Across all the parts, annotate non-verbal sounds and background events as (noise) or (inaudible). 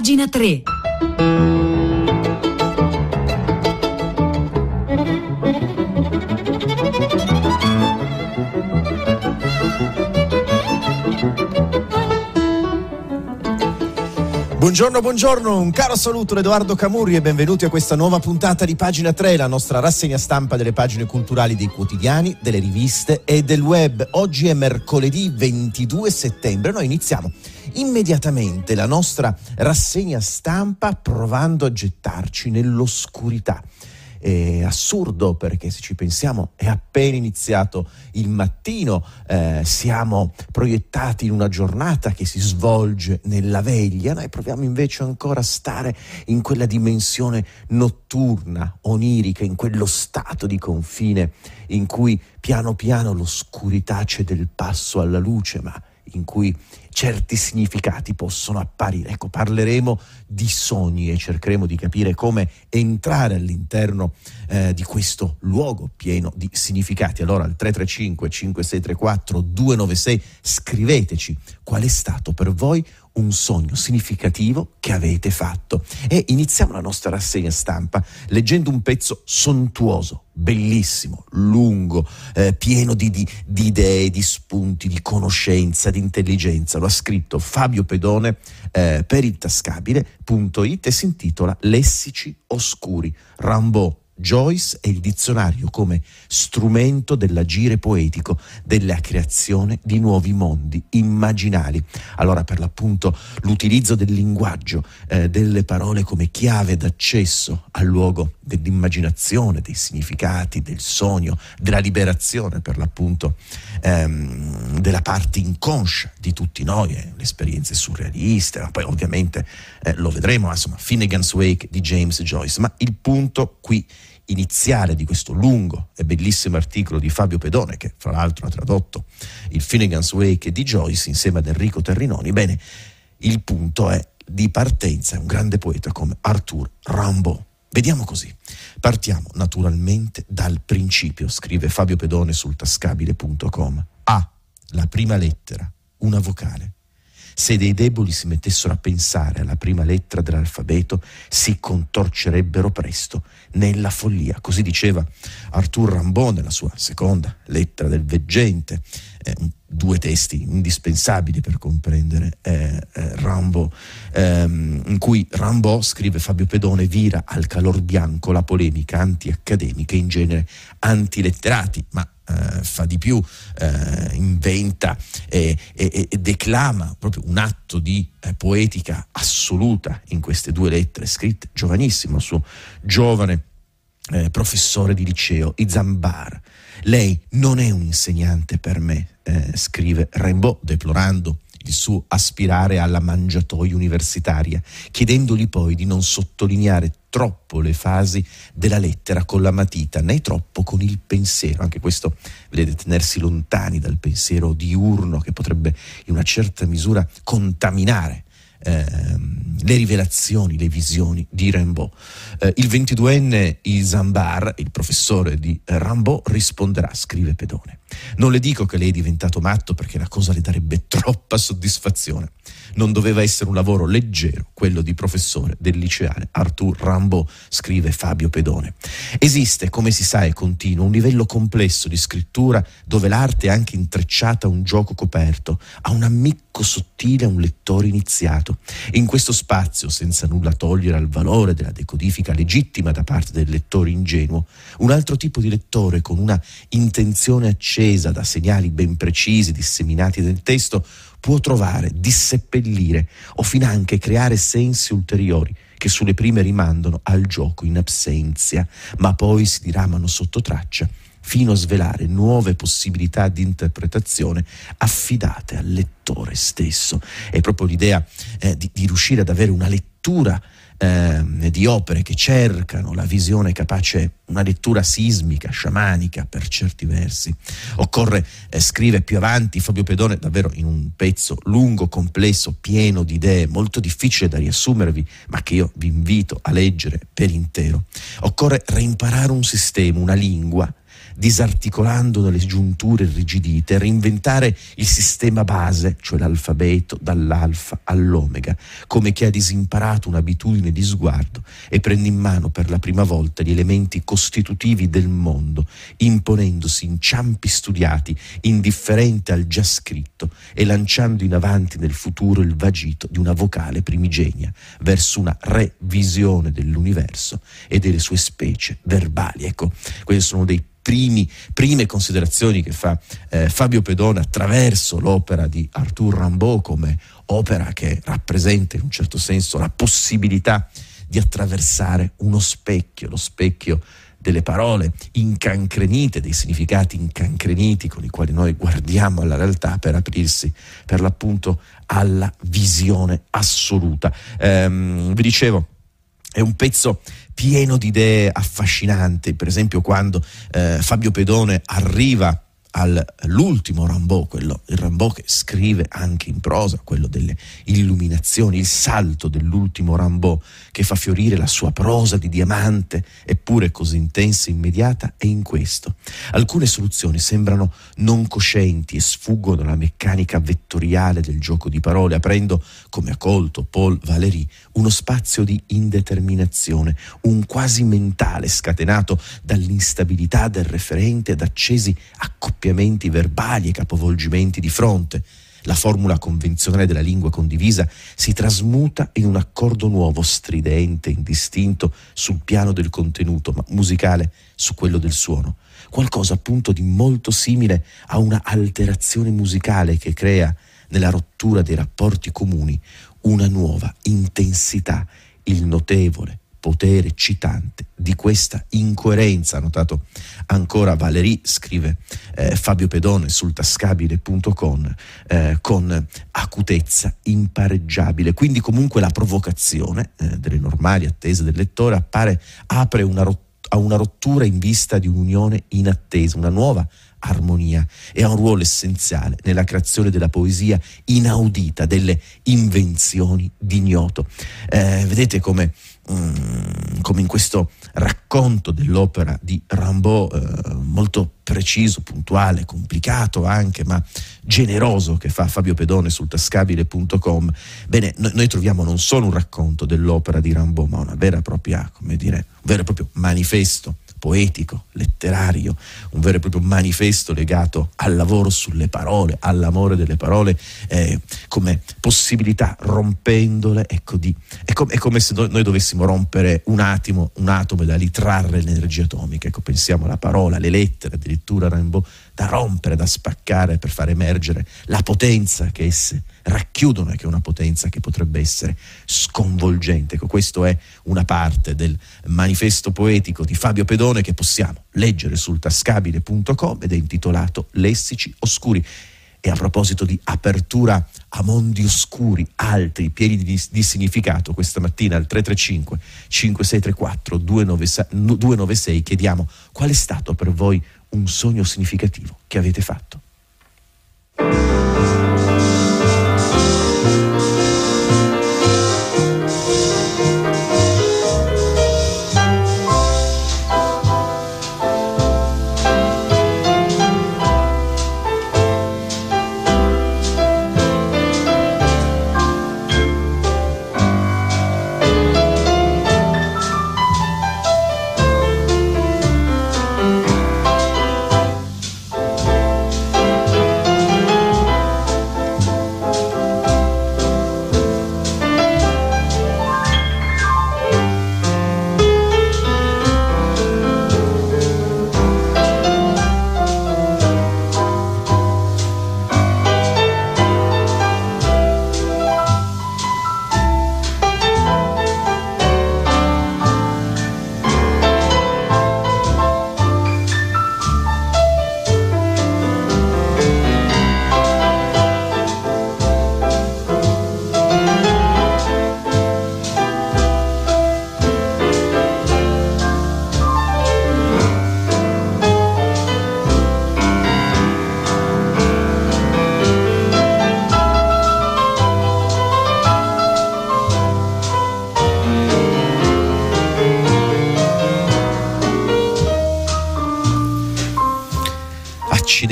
Pagina 3. Buongiorno, buongiorno, un caro saluto da Edoardo Camurri e benvenuti a questa nuova puntata di Pagina 3, la nostra rassegna stampa delle pagine culturali dei quotidiani, delle riviste e del web. Oggi è mercoledì 22 settembre, noi iniziamo immediatamente la nostra rassegna stampa provando a gettarci nell'oscurità. È assurdo perché se ci pensiamo è appena iniziato il mattino, eh, siamo proiettati in una giornata che si svolge nella veglia, noi proviamo invece ancora a stare in quella dimensione notturna, onirica, in quello stato di confine in cui piano piano l'oscurità cede il passo alla luce, ma in cui certi significati possono apparire. Ecco, parleremo di sogni e cercheremo di capire come entrare all'interno eh, di questo luogo pieno di significati. Allora al 335 5634 296 scriveteci qual è stato per voi un sogno significativo che avete fatto. E iniziamo la nostra rassegna stampa leggendo un pezzo sontuoso, bellissimo, lungo, eh, pieno di, di, di, idee, di spunti, di conoscenza, di intelligenza. Lo ha scritto Fabio Pedone eh, per il tascabile.it e si intitola Lessici oscuri. Rambaud Joyce è il dizionario come strumento dell'agire poetico, della creazione di nuovi mondi immaginali. Allora, per l'appunto, l'utilizzo del linguaggio, eh, delle parole come chiave d'accesso al luogo dell'immaginazione, dei significati, del sogno, della liberazione, per l'appunto, ehm, della parte inconscia di tutti noi, eh, esperienze surrealiste, ma poi ovviamente eh, lo vedremo, insomma, Finnegan's Wake di James Joyce. Ma il punto qui iniziale di questo lungo e bellissimo articolo di Fabio Pedone, che fra l'altro ha tradotto il Finnegan's Wake di Joyce insieme ad Enrico Terrinoni, bene, il punto è di partenza, è un grande poeta come Arthur Rimbaud. Vediamo così. Partiamo naturalmente dal principio, scrive Fabio Pedone sul tascabile.com. A, la prima lettera, una vocale. Se dei deboli si mettessero a pensare alla prima lettera dell'alfabeto, si contorcerebbero presto nella follia. Così diceva Arthur Rimbaud nella sua seconda lettera del veggente, eh, due testi indispensabili per comprendere eh, eh, Rimbaud, ehm, in cui Rimbaud, scrive Fabio Pedone, vira al calor bianco la polemica anti-accademica e in genere antiletterati, ma eh, fa di più, eh, inventa e, e, e, declama proprio un atto di eh, poetica assoluta in queste due lettere scritte giovanissimo, il suo giovane eh, professore di liceo, Izambar. Lei non è un insegnante per me, eh, scrive Rimbaud, deplorando il suo aspirare alla mangiatoia universitaria, chiedendogli poi di non sottolineare troppo le fasi della lettera con la matita, né troppo con il pensiero. Anche questo, vedete, tenersi lontani dal pensiero diurno che potrebbe in una certa misura contaminare ehm, le rivelazioni, le visioni di Rimbaud. Eh, il 22enne Isambar, il professore di Rimbaud, risponderà, scrive Pedone. Non le dico che lei è diventato matto perché la cosa le darebbe troppa soddisfazione. Non doveva essere un lavoro leggero, quello di professore del liceale Arthur Rimbaud, scrive Fabio Pedone. Esiste, come si sa e continua, un livello complesso di scrittura dove l'arte è anche intrecciata a un gioco coperto, a un ammicco sottile a un lettore iniziato. E in questo spazio, senza nulla togliere al valore della decodifica legittima da parte del lettore ingenuo, un altro tipo di lettore con una intenzione accesa da segnali ben precisi disseminati nel testo può trovare, disseppellire o finanche creare sensi ulteriori che sulle prime rimandano al gioco in absenzia, ma poi si diramano sotto traccia fino a svelare nuove possibilità di interpretazione affidate al lettore stesso. È proprio l'idea eh, di, di riuscire ad avere una lettura eh, di opere che cercano la visione capace, una lettura sismica, sciamanica per certi versi. Occorre, eh, scrive più avanti Fabio Pedone, davvero in un pezzo lungo, complesso, pieno di idee, molto difficile da riassumervi, ma che io vi invito a leggere per intero. Occorre reimparare un sistema, una lingua disarticolando le giunture irrigidite, reinventare il sistema base, cioè l'alfabeto, dall'alfa all'omega, come chi ha disimparato un'abitudine di sguardo e prende in mano per la prima volta gli elementi costitutivi del mondo, imponendosi in ciampi studiati, indifferente al già scritto e lanciando in avanti nel futuro il vagito di una vocale primigenia verso una revisione dell'universo e delle sue specie verbali. Ecco, questi sono dei primi, prime considerazioni che fa eh, Fabio Pedone attraverso l'opera di Arthur Rimbaud come opera che rappresenta in un certo senso la possibilità di attraversare uno specchio, lo specchio delle parole incancrenite, dei significati incancreniti con i quali noi guardiamo alla realtà per aprirsi per l'appunto alla visione assoluta. Ehm, vi dicevo, è un pezzo pieno di idee affascinanti, per esempio quando eh, Fabio Pedone arriva all'ultimo Rimbaud, quello, il Rimbaud che scrive anche in prosa, quello delle illuminazioni, il salto dell'ultimo Rimbaud che fa fiorire la sua prosa di diamante, eppure così intensa e immediata, è in questo. Alcune soluzioni sembrano non coscienti e sfuggono alla meccanica vettoriale del gioco di parole, aprendo, come ha colto Paul Valéry, uno spazio di indeterminazione, un quasi mentale scatenato dall'instabilità del referente ad accesi accoppiamenti verbali e capovolgimenti di fronte. La formula convenzionale della lingua condivisa si trasmuta in un accordo nuovo, stridente, indistinto sul piano del contenuto, ma musicale su quello del suono. Qualcosa appunto di molto simile a una alterazione musicale che crea nella rottura dei rapporti comuni una nuova intensità, il notevole potere eccitante di questa incoerenza. Ha notato ancora Valerie, scrive eh, Fabio Pedone sul tascabile.com, eh, con acutezza impareggiabile. Quindi comunque la provocazione eh, delle normali attese del lettore appare, apre una rottura a una rottura in vista di un'unione inattesa, una nuova armonia e ha un ruolo essenziale nella creazione della poesia inaudita, delle invenzioni d'ignoto. Eh, vedete come, mm, come, in questo racconto dell'opera di Rimbaud, eh, molto preciso, puntuale, complicato anche, ma generoso che fa Fabio Pedone sul tascabile.com, bene, noi, noi troviamo non solo un racconto dell'opera di Rimbaud, ma una vera e propria, come dire, un vero e proprio manifesto poetico, letterario, un vero e proprio manifesto legato al lavoro sulle parole, all'amore delle parole, eh, come possibilità, rompendole, ecco di, è, com- è, come se noi dovessimo rompere un attimo, un atomo e da lì trarre l'energia atomica. Ecco, pensiamo alla parola, alle lettere, addirittura Rimbaud, da rompere, da spaccare per far emergere la potenza che esse racchiudono e che è una potenza che potrebbe essere sconvolgente. Ecco, questo è una parte del manifesto poetico di Fabio Pedone che possiamo leggere sul tascabile.com ed è intitolato Lessici Oscuri. E a proposito di apertura a mondi oscuri, altri, pieni di, di significato, questa mattina al 335 5634 296, 296 chiediamo qual è stato per voi un sogno significativo che avete fatto.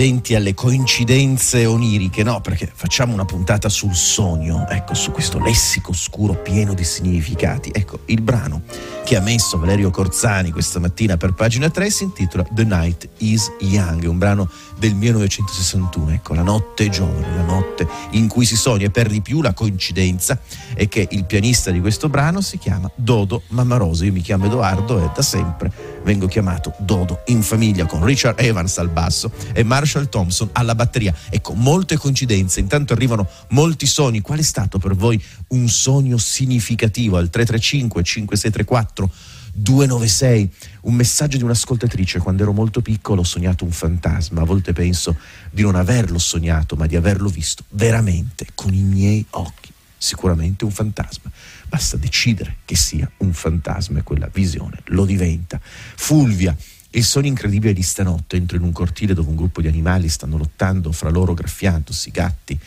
Accidenti alle coincidenze oniriche, no, perché facciamo una puntata sul sogno, ecco, su questo lessico oscuro pieno di significati. Ecco, il brano che ha messo Valerio Corzani questa mattina per pagina 3 si intitola The Night is Young, un brano del 1961, ecco, la notte è giovane, la notte in cui si sogna e per di più la coincidenza è che il pianista di questo brano si chiama Dodo Mammarosa, io mi chiamo Edoardo e da sempre vengo chiamato Dodo in famiglia con Richard Evans al basso e Marshall Thompson alla batteria. Ecco, molte coincidenze, intanto arrivano molti sogni. Qual è stato per voi un sogno significativo al 335 5634 296, un messaggio di un'ascoltatrice, quando ero molto piccolo ho sognato un fantasma, a volte penso di non averlo sognato, ma di averlo visto veramente con i miei occhi, sicuramente un fantasma. Basta decidere che sia un fantasma e quella visione lo diventa. Fulvia, il sogno incredibile di stanotte, entro in un cortile dove un gruppo di animali stanno lottando fra loro graffiandosi, gatti,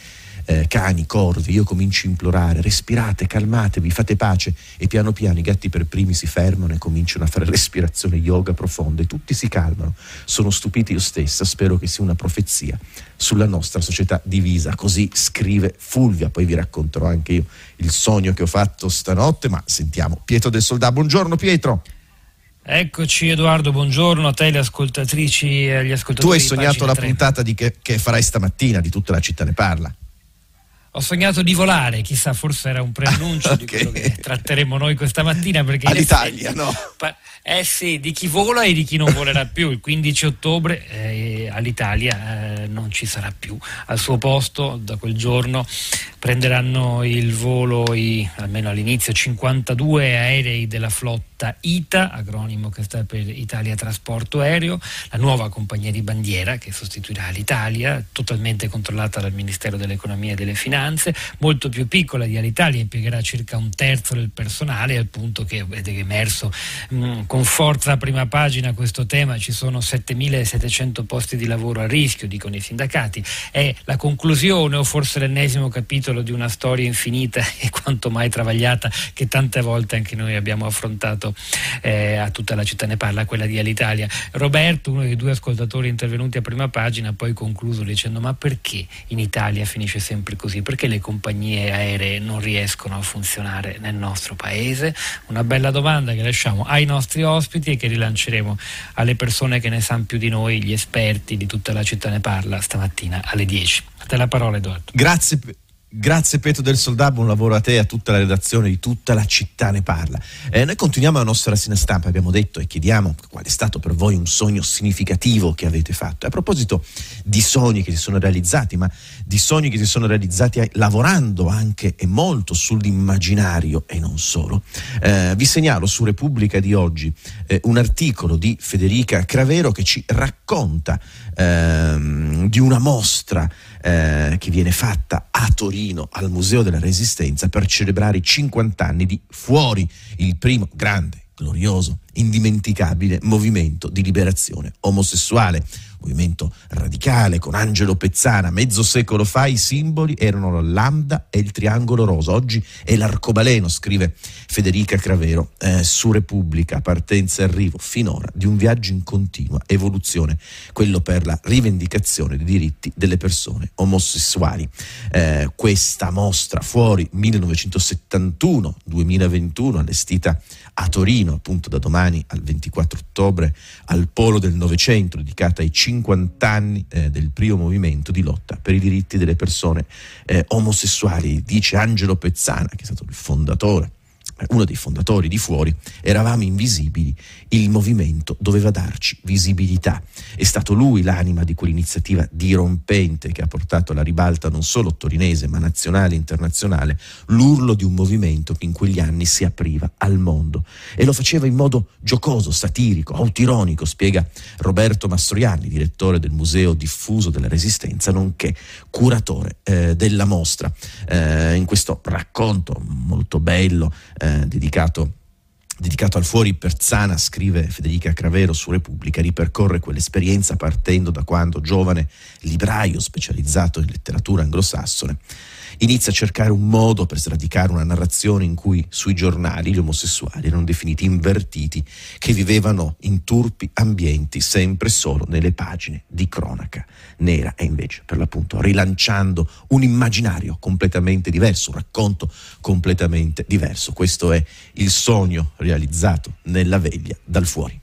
eh, cani, corvi, io comincio a implorare, respirate, calmatevi, fate pace e piano piano i gatti per primi si fermano e cominciano a fare (laughs) respirazione yoga profonda e tutti si calmano. Sono stupito io stessa, spero che sia una profezia sulla nostra società divisa, così scrive Fulvia, poi vi racconterò anche io il sogno che ho fatto stanotte, ma sentiamo Pietro del Soldà. Buongiorno Pietro. Eccoci Edoardo, buongiorno a te, le ascoltatrici e gli ascoltatori. Tu hai sognato la 3. puntata che, che farai stamattina, di tutta la città ne parla. Ho sognato di volare, chissà, forse era un preannuncio (laughs) okay. di quello che tratteremo noi questa mattina. Perché All'Italia, effetti, no? Eh sì, di chi vola e di chi non volerà più. Il 15 ottobre eh, all'Italia eh, non ci sarà più. Al suo posto, da quel giorno, prenderanno il volo, i, almeno all'inizio, 52 aerei della flotta ITA, acronimo che sta per Italia Trasporto Aereo, la nuova compagnia di bandiera che sostituirà l'Italia, totalmente controllata dal Ministero dell'Economia e delle Finanze, molto più piccola di Alitalia, impiegherà circa un terzo del personale, al punto che è emerso mh, con forza a prima pagina questo tema, ci sono 7.700 posti di lavoro a rischio, dicono i sindacati, è la conclusione o forse l'ennesimo capitolo di una storia infinita (laughs) e quanto mai travagliata che tante volte anche noi abbiamo affrontato eh, a tutta la città ne parla, quella di Alitalia. Roberto, uno dei due ascoltatori intervenuti a prima pagina, ha poi concluso dicendo ma perché in Italia finisce sempre così? Perché le compagnie aeree non riescono a funzionare nel nostro paese? Una bella domanda che lasciamo ai nostri ospiti e che rilanceremo alle persone che ne sanno più di noi, gli esperti di tutta la città ne parla stamattina alle 10. A te la parola Edoardo. Grazie Grazie Pietro del Soldà, buon lavoro a te e a tutta la redazione di tutta la città ne parla. Eh, noi continuiamo la nostra rassegna stampa, abbiamo detto e chiediamo qual è stato per voi un sogno significativo che avete fatto. A proposito di sogni che si sono realizzati, ma di sogni che si sono realizzati lavorando anche e molto sull'immaginario e non solo, eh, vi segnalo su Repubblica di oggi eh, un articolo di Federica Cravero che ci racconta ehm, di una mostra eh, che viene fatta a Torino al Museo della Resistenza per celebrare i 50 anni di Fuori, il primo grande, glorioso, indimenticabile movimento di liberazione omosessuale. Movimento radicale con Angelo Pezzana, mezzo secolo fa i simboli erano la lambda e il triangolo rosa, oggi è l'arcobaleno, scrive Federica Cravero eh, su Repubblica, partenza e arrivo. Finora di un viaggio in continua evoluzione, quello per la rivendicazione dei diritti delle persone omosessuali. Eh, questa mostra fuori 1971-2021 allestita a Torino appunto da domani al 24 ottobre al Polo del Novecento dedicata ai 50 anni eh, del primo movimento di lotta per i diritti delle persone eh, omosessuali, dice Angelo Pezzana che è stato il fondatore uno dei fondatori di Fuori, eravamo invisibili, il movimento doveva darci visibilità. È stato lui l'anima di quell'iniziativa dirompente che ha portato alla ribalta non solo torinese ma nazionale e internazionale l'urlo di un movimento che in quegli anni si apriva al mondo e lo faceva in modo giocoso, satirico, autironico, spiega Roberto Mastroianni, direttore del Museo Diffuso della Resistenza, nonché curatore eh, della mostra. Eh, in questo racconto molto bello eh, eh, dedicato dedicato al fuori Perzana, scrive Federica Cravero su Repubblica, ripercorre quell'esperienza partendo da quando giovane libraio specializzato in letteratura anglosassone inizia a cercare un modo per sradicare una narrazione in cui sui giornali gli omosessuali erano definiti invertiti, che vivevano in turpi ambienti sempre solo nelle pagine di cronaca nera e invece per l'appunto rilanciando un immaginario completamente diverso, un racconto completamente diverso. Questo è il sogno realizzato nella veglia dal fuori.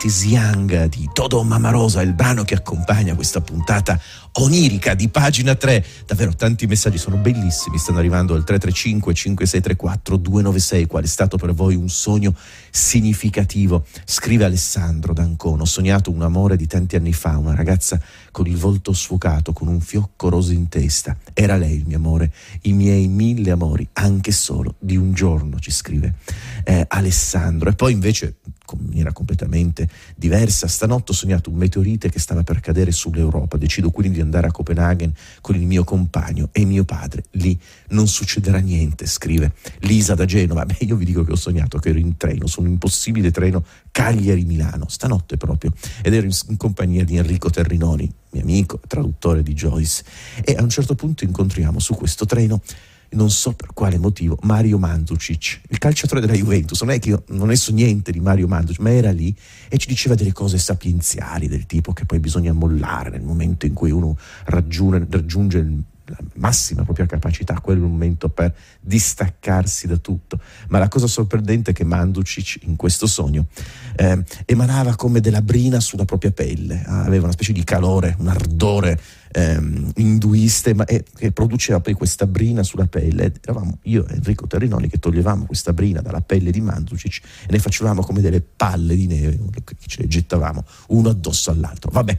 Night is Young di Todo Mamarosa, il brano che accompagna questa puntata onirica di pagina 3. Davvero tanti messaggi sono bellissimi, stanno arrivando al 335 5634 296. Qual è stato per voi un sogno significativo? Scrive Alessandro D'Ancona. Ho sognato un amore di tanti anni fa, una ragazza con il volto sfocato, con un fiocco rosa in testa. Era lei il mio amore, i miei mille amori, anche solo di un giorno, ci scrive eh, Alessandro. E poi invece in maniera completamente diversa. Stanotte ho sognato un meteorite che stava per cadere sull'Europa. Decido quindi di andare a Copenaghen con il mio compagno e mio padre. Lì non succederà niente, scrive Lisa da Genova. (laughs) Beh, io vi dico che ho sognato che ero in treno, su un impossibile treno Cagliari-Milano, stanotte proprio, ed ero in, in compagnia di Enrico Terrinoni, mio amico, traduttore di Joyce. E a un certo punto incontriamo su questo treno non so per quale motivo, Mario Mandzucic, il calciatore della Juventus. Non è che io non ne so niente di Mario Mandzucic, ma era lì e ci diceva delle cose sapienziali del tipo che poi bisogna mollare nel momento in cui uno raggiunge, raggiunge il la massima propria capacità, è un momento per distaccarsi da tutto. Ma la cosa sorprendente è che Manducic in questo sogno eh, emanava come della brina sulla propria pelle, ah, aveva una specie di calore, un ardore ehm, induiste ma, eh, che produceva poi questa brina sulla pelle. Eravamo io e Enrico Terrinoni che toglievamo questa brina dalla pelle di Manducic e ne facevamo come delle palle di neve che ce le gettavamo uno addosso all'altro. Vabbè,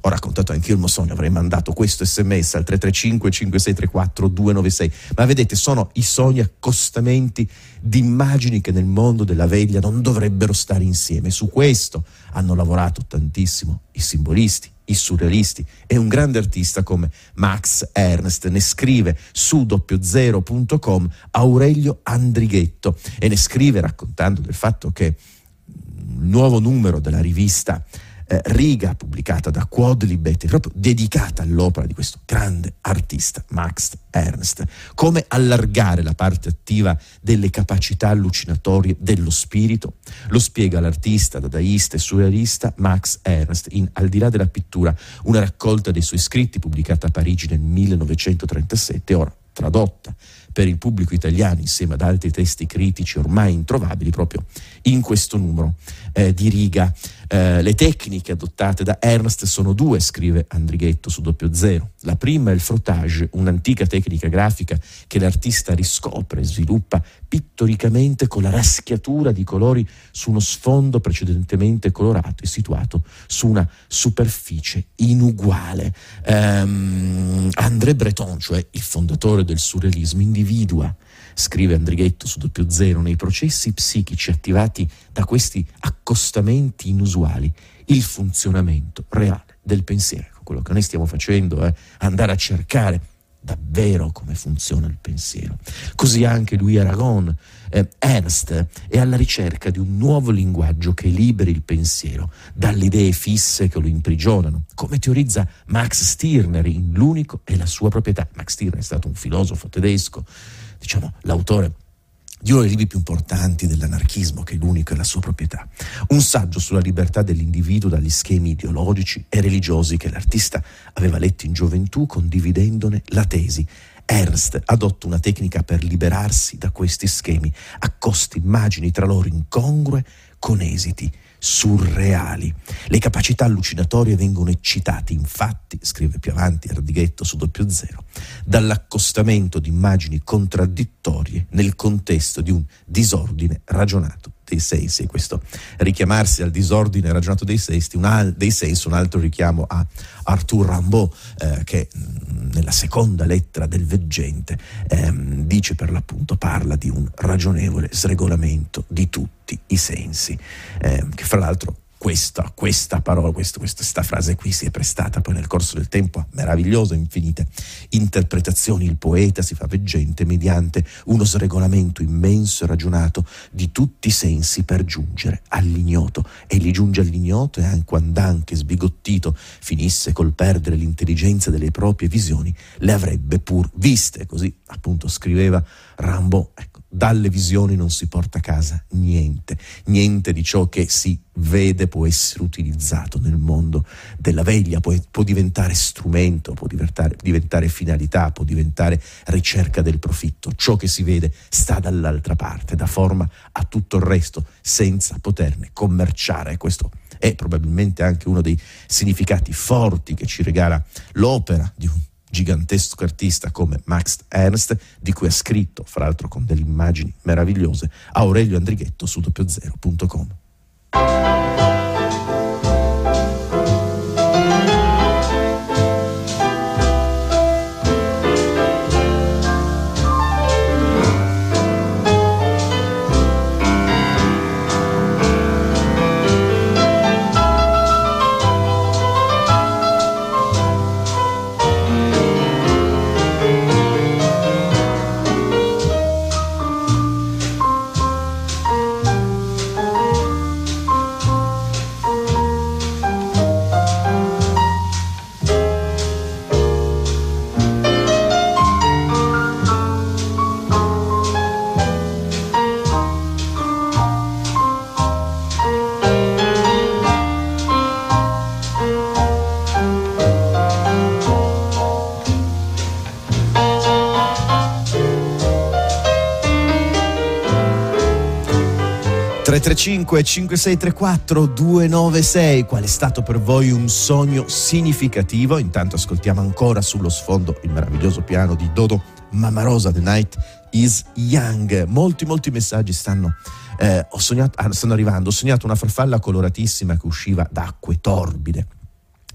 ho raccontato anche io il mio sogno, avrei mandato questo sms al 335 5634 296, ma vedete sono i sogni accostamenti di immagini che nel mondo della veglia non dovrebbero stare insieme. Su questo hanno lavorato tantissimo i simbolisti, i surrealisti e un grande artista come Max Ernst ne scrive su doppiozero.com Aurelio Andrighetto e ne scrive raccontando del fatto che il nuovo numero della rivista eh, riga pubblicata da Quodlibet, proprio dedicata all'opera di questo grande artista, Max Ernst. Come allargare la parte attiva delle capacità allucinatorie dello spirito? Lo spiega l'artista, dadaista e surrealista Max Ernst in Al di là della pittura, una raccolta dei suoi scritti pubblicata a Parigi nel 1937, ora tradotta per il pubblico italiano insieme ad altri testi critici ormai introvabili proprio in questo numero eh, di riga. Eh, le tecniche adottate da Ernst sono due, scrive Andrighetto su doppio zero. La prima è il frottage, un'antica tecnica grafica che l'artista riscopre e sviluppa pittoricamente con la raschiatura di colori su uno sfondo precedentemente colorato e situato su una superficie inuguale. Um, André Breton, cioè il fondatore del surrealismo, individua scrive Andrighetto su doppio zero, nei processi psichici attivati da questi accostamenti inusuali, il funzionamento reale del pensiero. Ecco, quello che noi stiamo facendo è andare a cercare davvero come funziona il pensiero. Così anche Louis Aragon, eh, Ernst è alla ricerca di un nuovo linguaggio che liberi il pensiero dalle idee fisse che lo imprigionano, come teorizza Max Stirner in L'unico e la sua proprietà. Max Stirner è stato un filosofo tedesco, diciamo l'autore di uno dei libri più importanti dell'anarchismo, che è l'unico e la sua proprietà. Un saggio sulla libertà dell'individuo dagli schemi ideologici e religiosi che l'artista aveva letto in gioventù, condividendone la tesi. Ernst adotta una tecnica per liberarsi da questi schemi, accosta immagini tra loro incongrue con esiti surreali. Le capacità allucinatorie vengono eccitate, infatti, scrive più avanti Ardighetto su doppio zero, dall'accostamento di immagini contraddittorie nel contesto di un disordine ragionato dei sensi. E questo richiamarsi al disordine ragionato dei sensi, un, al, dei sensi, un altro richiamo a Arthur Rimbaud, eh, che mm, nella seconda lettera del veggente ehm, dice per l'appunto, parla di un ragionevole sregolamento di tutti i sensi, eh, che fra l'altro questa, questa parola, questa, questa, frase qui si è prestata poi nel corso del tempo a meravigliose, infinite interpretazioni. Il poeta si fa veggente mediante uno sregolamento immenso e ragionato di tutti i sensi per giungere all'ignoto. E gli giunge all'ignoto e anche quando anche sbigottito finisse col perdere l'intelligenza delle proprie visioni, le avrebbe pur viste. Così appunto scriveva Rambo. Dalle visioni non si porta a casa niente, niente di ciò che si vede può essere utilizzato nel mondo della veglia, può, può diventare strumento, può diventare, diventare, finalità, può diventare ricerca del profitto. Ciò che si vede sta dall'altra parte, dà forma a tutto il resto senza poterne commerciare. Questo è probabilmente anche uno dei significati forti che ci regala l'opera di un gigantesco artista come Max Ernst, di cui ha scritto, fra l'altro con delle immagini meravigliose, Aurelio Andrighetto su doppiozero.com. 335 5634 296 qual è stato per voi un sogno significativo? Intanto ascoltiamo ancora sullo sfondo il meraviglioso piano di Dodo Mamarosa The Night is Young. Molti molti messaggi stanno eh, sognato, ah, stanno arrivando. Ho sognato una farfalla coloratissima che usciva da acque torbide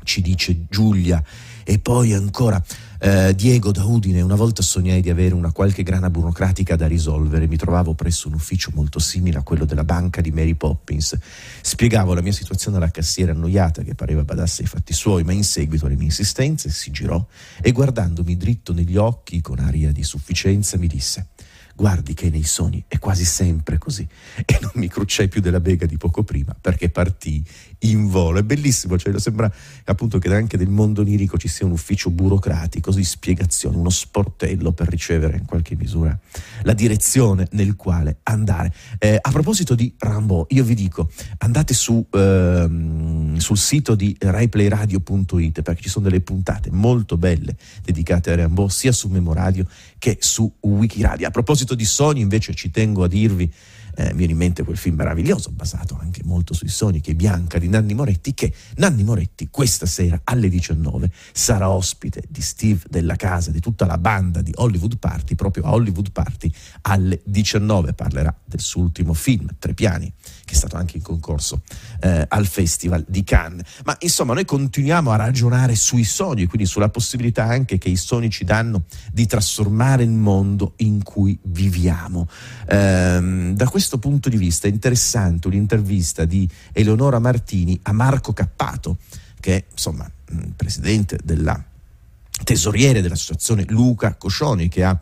ci dice Giulia. E poi ancora eh, Diego da Udine, una volta sognai di avere una qualche grana burocratica da risolvere, mi trovavo presso un ufficio molto simile a quello della banca di Mary Poppins. Spiegavo la mia situazione alla cassiera annoiata che pareva badasse ai fatti suoi, ma in seguito alle mie insistenze si girò e guardandomi dritto negli occhi con aria di sufficienza mi disse Guardi che nei sogni è quasi sempre così. (laughs) E non mi crucciai più della bega di poco prima perché partì in volo. È bellissimo, cioè sembra appunto che anche nel mondo lirico ci sia un ufficio burocratico di spiegazione, uno sportello per ricevere in qualche misura la direzione nel quale andare. Eh, a proposito di Rambo, io vi dico, andate su, ehm, sul sito di raiplayradio.it perché ci sono delle puntate molto belle dedicate a Rambo sia su Memoradio che su Wikiradio. A proposito di Sony invece ci tengo a dirvi eh, viene in mente quel film meraviglioso, basato anche molto sui sogni, che è Bianca di Nanni Moretti, che Nanni Moretti questa sera alle 19 sarà ospite di Steve della Casa, di tutta la banda di Hollywood Party, proprio a Hollywood Party alle 19 parlerà del suo ultimo film, Tre Piani, che è stato anche in concorso eh, al Festival di Cannes. Ma insomma noi continuiamo a ragionare sui sogni, quindi sulla possibilità anche che i sogni ci danno di trasformare il mondo in cui viviamo. Eh, da questo punto di vista è interessante un'intervista di Eleonora Martini a Marco Cappato, che è insomma presidente della tesoriere dell'associazione Luca Coscioni, che ha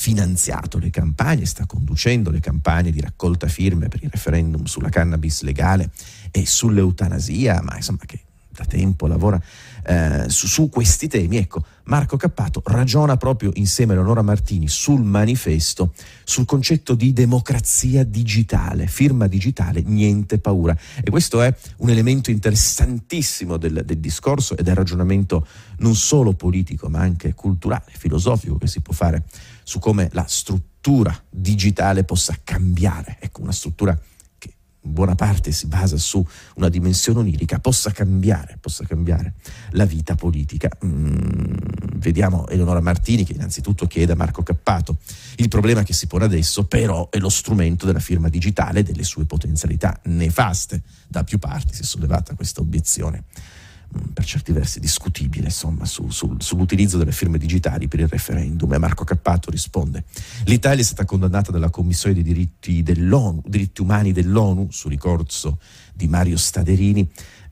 finanziato le campagne, sta conducendo le campagne di raccolta firme per il referendum sulla cannabis legale e sull'eutanasia, ma insomma che da tempo lavora eh, su, su, questi temi. Ecco, Marco Cappato ragiona proprio insieme a Leonora Martini sul manifesto sul concetto di democrazia digitale, firma digitale, niente paura. E questo è un elemento interessantissimo del, del discorso e del ragionamento non solo politico ma anche culturale, filosofico che si può fare su come la struttura digitale possa cambiare. Ecco, una struttura in buona parte si basa su una dimensione onirica, possa cambiare, possa cambiare la vita politica. Mm, vediamo Eleonora Martini che innanzitutto chiede a Marco Cappato. Il problema che si pone adesso però è lo strumento della firma digitale e delle sue potenzialità nefaste. Da più parti si è sollevata questa obiezione. Per certi versi discutibile insomma, su, su, sull'utilizzo delle firme digitali per il referendum e Marco Cappato risponde l'Italia è stata condannata dalla Commissione dei diritti, diritti umani dell'ONU su ricorso di Mario Staderini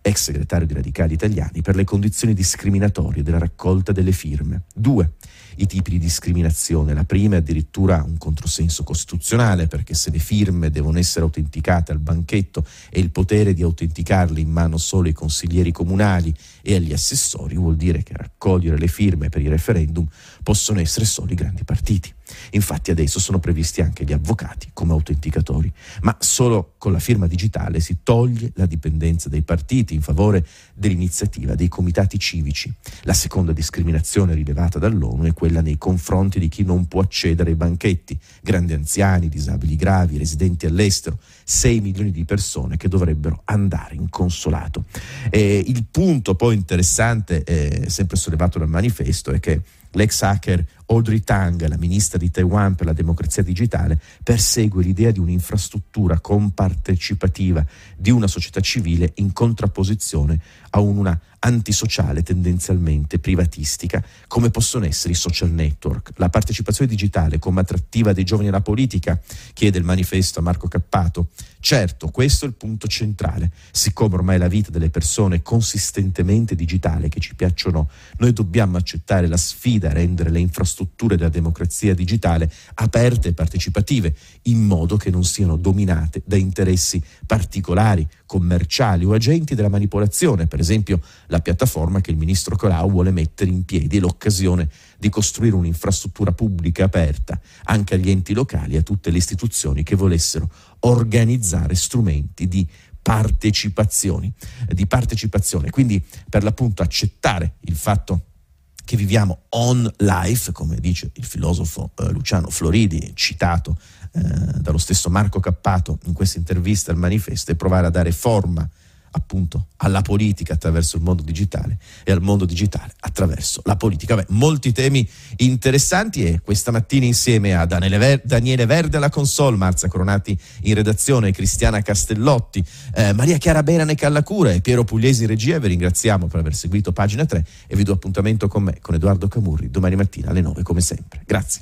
ex segretario di Radicali Italiani per le condizioni discriminatorie della raccolta delle firme. Due, i tipi di discriminazione. La prima è addirittura un controsenso costituzionale perché se le firme devono essere autenticate al banchetto e il potere di autenticarle in mano solo ai consiglieri comunali e agli assessori vuol dire che raccogliere le firme per i referendum possono essere solo i grandi partiti. Infatti adesso sono previsti anche gli avvocati come autenticatori, ma solo con la firma digitale si toglie la dipendenza dei partiti in favore dell'iniziativa dei comitati civici. La seconda discriminazione rilevata dall'ONU è quella nei confronti di chi non può accedere ai banchetti, grandi anziani, disabili gravi, residenti all'estero, 6 milioni di persone che dovrebbero andare in consolato. E il punto poi interessante, eh, sempre sollevato dal manifesto, è che l'ex hacker Audrey Tang, la ministra di Taiwan per la democrazia digitale, persegue l'idea di un'infrastruttura compartecipativa di una società civile in contrapposizione a una antisociale tendenzialmente privatistica come possono essere i social network. La partecipazione digitale come attrattiva dei giovani alla politica, chiede il manifesto a Marco Cappato. Certo, questo è il punto centrale. Siccome ormai la vita delle persone è consistentemente digitale, che ci piacciono, noi dobbiamo accettare la sfida a rendere le infrastrutture della democrazia digitale aperte e partecipative, in modo che non siano dominate da interessi particolari, commerciali o agenti della manipolazione, per esempio la piattaforma che il ministro Colau vuole mettere in piedi l'occasione di costruire un'infrastruttura pubblica aperta anche agli enti locali e a tutte le istituzioni che volessero organizzare strumenti di partecipazioni, di partecipazione. Quindi per l'appunto accettare il fatto che viviamo on life, come dice il filosofo eh, Luciano Floridi, citato eh, dallo stesso Marco Cappato in questa intervista al manifesto, e provare a dare forma appunto alla politica attraverso il mondo digitale e al mondo digitale attraverso la politica. Beh, molti temi interessanti e questa mattina insieme a Daniele, Verde alla console, Marzia Coronati in redazione, Cristiana Castellotti, eh, Maria Chiara Berane Callacura e Piero Pugliesi in regia, vi ringraziamo per aver seguito pagina 3 e vi do appuntamento con me, con Edoardo Camurri, domani mattina alle 9 come sempre. Grazie.